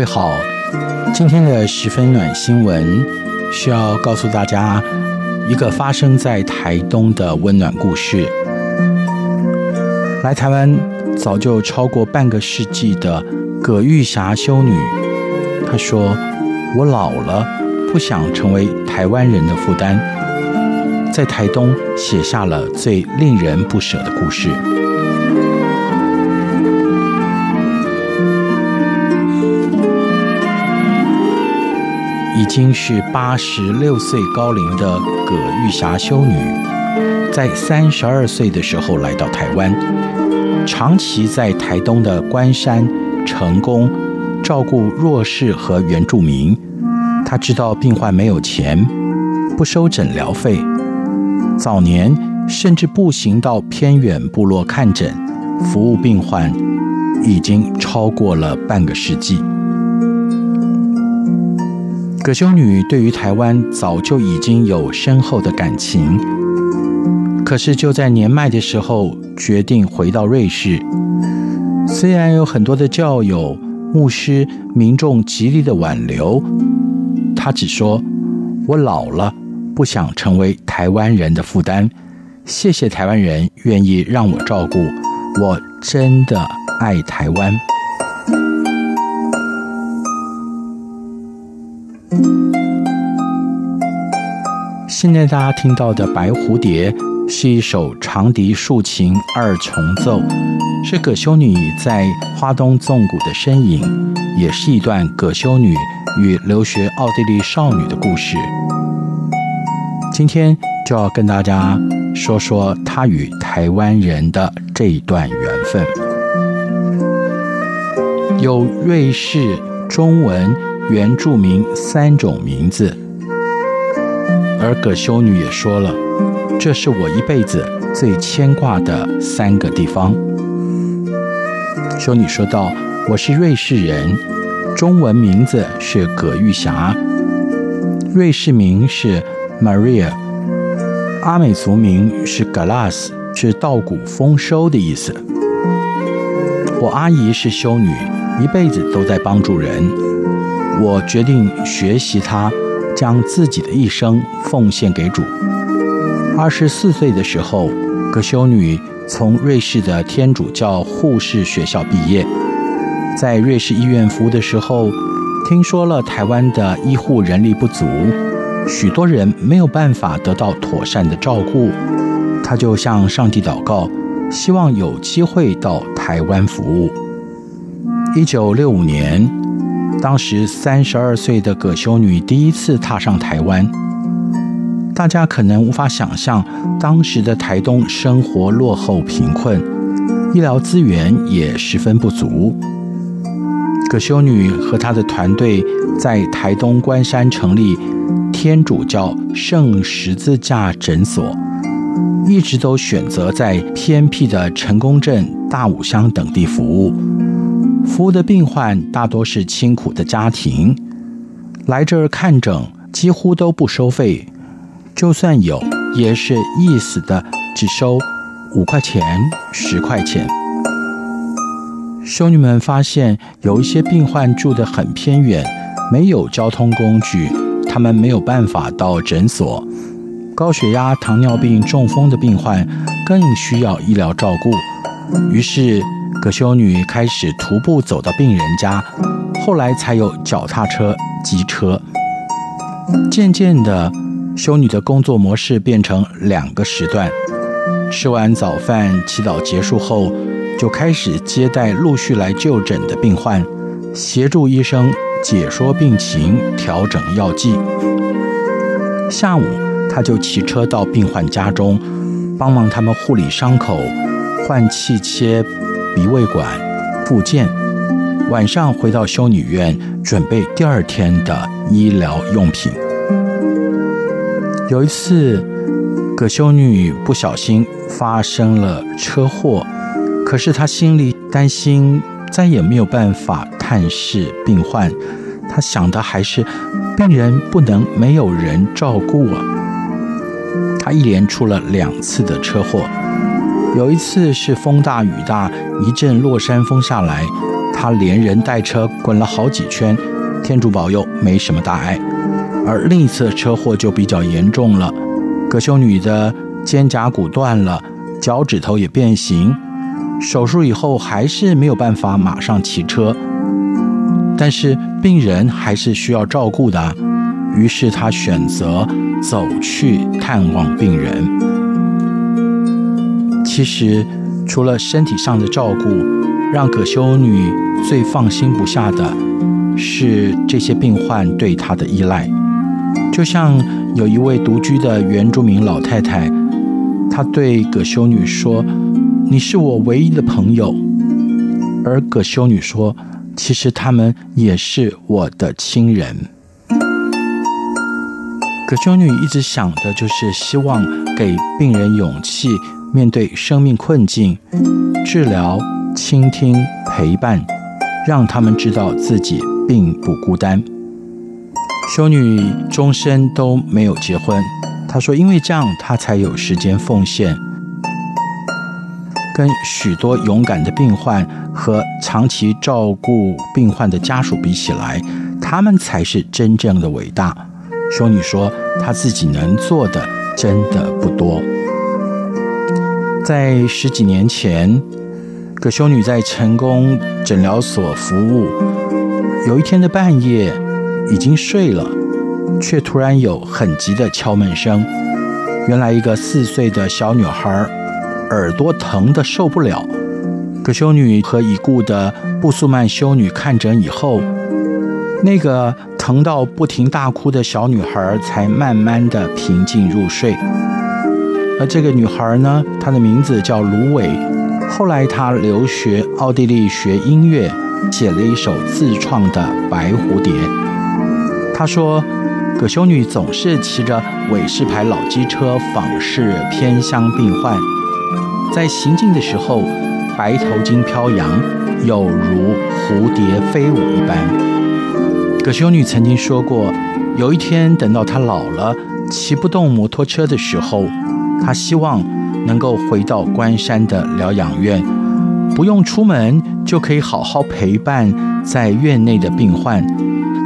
各位好，今天的十分暖新闻需要告诉大家一个发生在台东的温暖故事。来台湾早就超过半个世纪的葛玉霞修女，她说：“我老了，不想成为台湾人的负担。”在台东写下了最令人不舍的故事。已经是八十六岁高龄的葛玉霞修女，在三十二岁的时候来到台湾，长期在台东的关山成功照顾弱势和原住民。她知道病患没有钱，不收诊疗费，早年甚至步行到偏远部落看诊，服务病患，已经超过了半个世纪。葛修女对于台湾早就已经有深厚的感情，可是就在年迈的时候决定回到瑞士。虽然有很多的教友、牧师、民众极力的挽留，她只说：“我老了，不想成为台湾人的负担。谢谢台湾人愿意让我照顾，我真的爱台湾。”现在大家听到的《白蝴蝶》是一首长笛竖琴二重奏，是葛修女在花东纵谷的身影，也是一段葛修女与留学奥地利少女的故事。今天就要跟大家说说她与台湾人的这一段缘分。有瑞士、中文、原住民三种名字。而葛修女也说了，这是我一辈子最牵挂的三个地方。修女说道：“我是瑞士人，中文名字是葛玉霞，瑞士名是 Maria，阿美族名是 Galas，是稻谷丰收的意思。我阿姨是修女，一辈子都在帮助人，我决定学习她。”将自己的一生奉献给主。二十四岁的时候，葛修女从瑞士的天主教护士学校毕业，在瑞士医院服务的时候，听说了台湾的医护人力不足，许多人没有办法得到妥善的照顾，她就向上帝祷告，希望有机会到台湾服务。一九六五年。当时三十二岁的葛修女第一次踏上台湾，大家可能无法想象，当时的台东生活落后贫困，医疗资源也十分不足。葛修女和她的团队在台东关山成立天主教圣十字架诊所，一直都选择在偏僻的成功镇、大武乡等地服务。服务的病患大多是清苦的家庭，来这儿看诊几乎都不收费，就算有，也是意思的，只收五块钱、十块钱。修女们发现有一些病患住得很偏远，没有交通工具，他们没有办法到诊所。高血压、糖尿病、中风的病患更需要医疗照顾，于是。葛修女开始徒步走到病人家，后来才有脚踏车、机车。渐渐的，修女的工作模式变成两个时段：吃完早饭、祈祷结束后，就开始接待陆续来就诊的病患，协助医生解说病情、调整药剂。下午，她就骑车到病患家中，帮忙他们护理伤口、换气、切鼻胃管、复健。晚上回到修女院，准备第二天的医疗用品。有一次，葛修女不小心发生了车祸，可是她心里担心，再也没有办法探视病患。她想的还是病人不能没有人照顾啊。她一连出了两次的车祸，有一次是风大雨大，一阵落山风下来。他连人带车滚了好几圈，天主保佑没什么大碍。而另一次车祸就比较严重了，葛修女的肩胛骨断了，脚趾头也变形，手术以后还是没有办法马上骑车。但是病人还是需要照顾的，于是他选择走去探望病人。其实除了身体上的照顾，让葛修女最放心不下的是这些病患对她的依赖，就像有一位独居的原住民老太太，她对葛修女说：“你是我唯一的朋友。”而葛修女说：“其实他们也是我的亲人。”葛修女一直想的就是希望给病人勇气，面对生命困境，治疗。倾听、陪伴，让他们知道自己并不孤单。修女终身都没有结婚，她说：“因为这样，她才有时间奉献。跟许多勇敢的病患和长期照顾病患的家属比起来，他们才是真正的伟大。”修女说：“她自己能做的真的不多。”在十几年前。葛修女在成功诊疗所服务，有一天的半夜，已经睡了，却突然有很急的敲门声。原来一个四岁的小女孩耳朵疼的受不了。葛修女和已故的布素曼修女看诊以后，那个疼到不停大哭的小女孩才慢慢的平静入睡。而这个女孩呢，她的名字叫芦苇。后来，她留学奥地利学音乐，写了一首自创的《白蝴蝶》。她说：“葛修女总是骑着韦氏牌老机车访视偏乡病患，在行进的时候，白头巾飘扬，有如蝴蝶飞舞一般。”葛修女曾经说过，有一天等到她老了，骑不动摩托车的时候，她希望。能够回到关山的疗养院，不用出门就可以好好陪伴在院内的病患，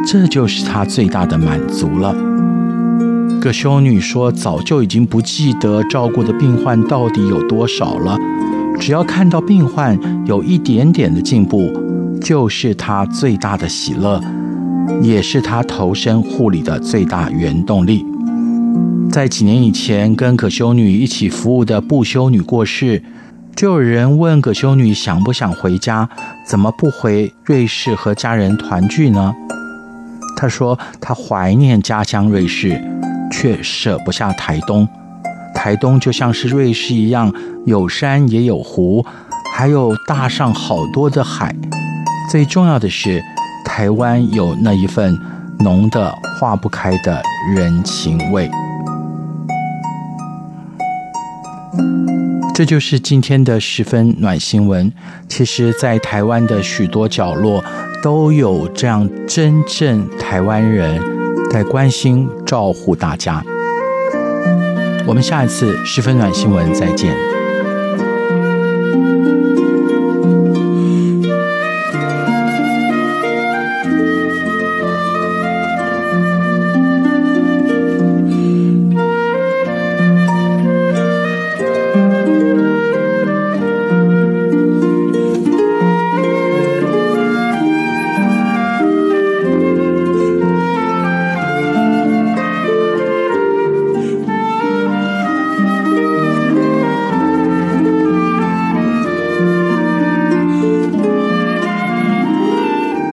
这就是她最大的满足了。葛修女说：“早就已经不记得照顾的病患到底有多少了，只要看到病患有一点点的进步，就是她最大的喜乐，也是他投身护理的最大原动力。”在几年以前，跟葛修女一起服务的布修女过世，就有人问葛修女想不想回家，怎么不回瑞士和家人团聚呢？她说她怀念家乡瑞士，却舍不下台东。台东就像是瑞士一样，有山也有湖，还有大上好多的海。最重要的是，台湾有那一份浓的化不开的人情味。这就是今天的十分暖新闻。其实，在台湾的许多角落，都有这样真正台湾人在关心照顾大家。我们下一次十分暖新闻再见。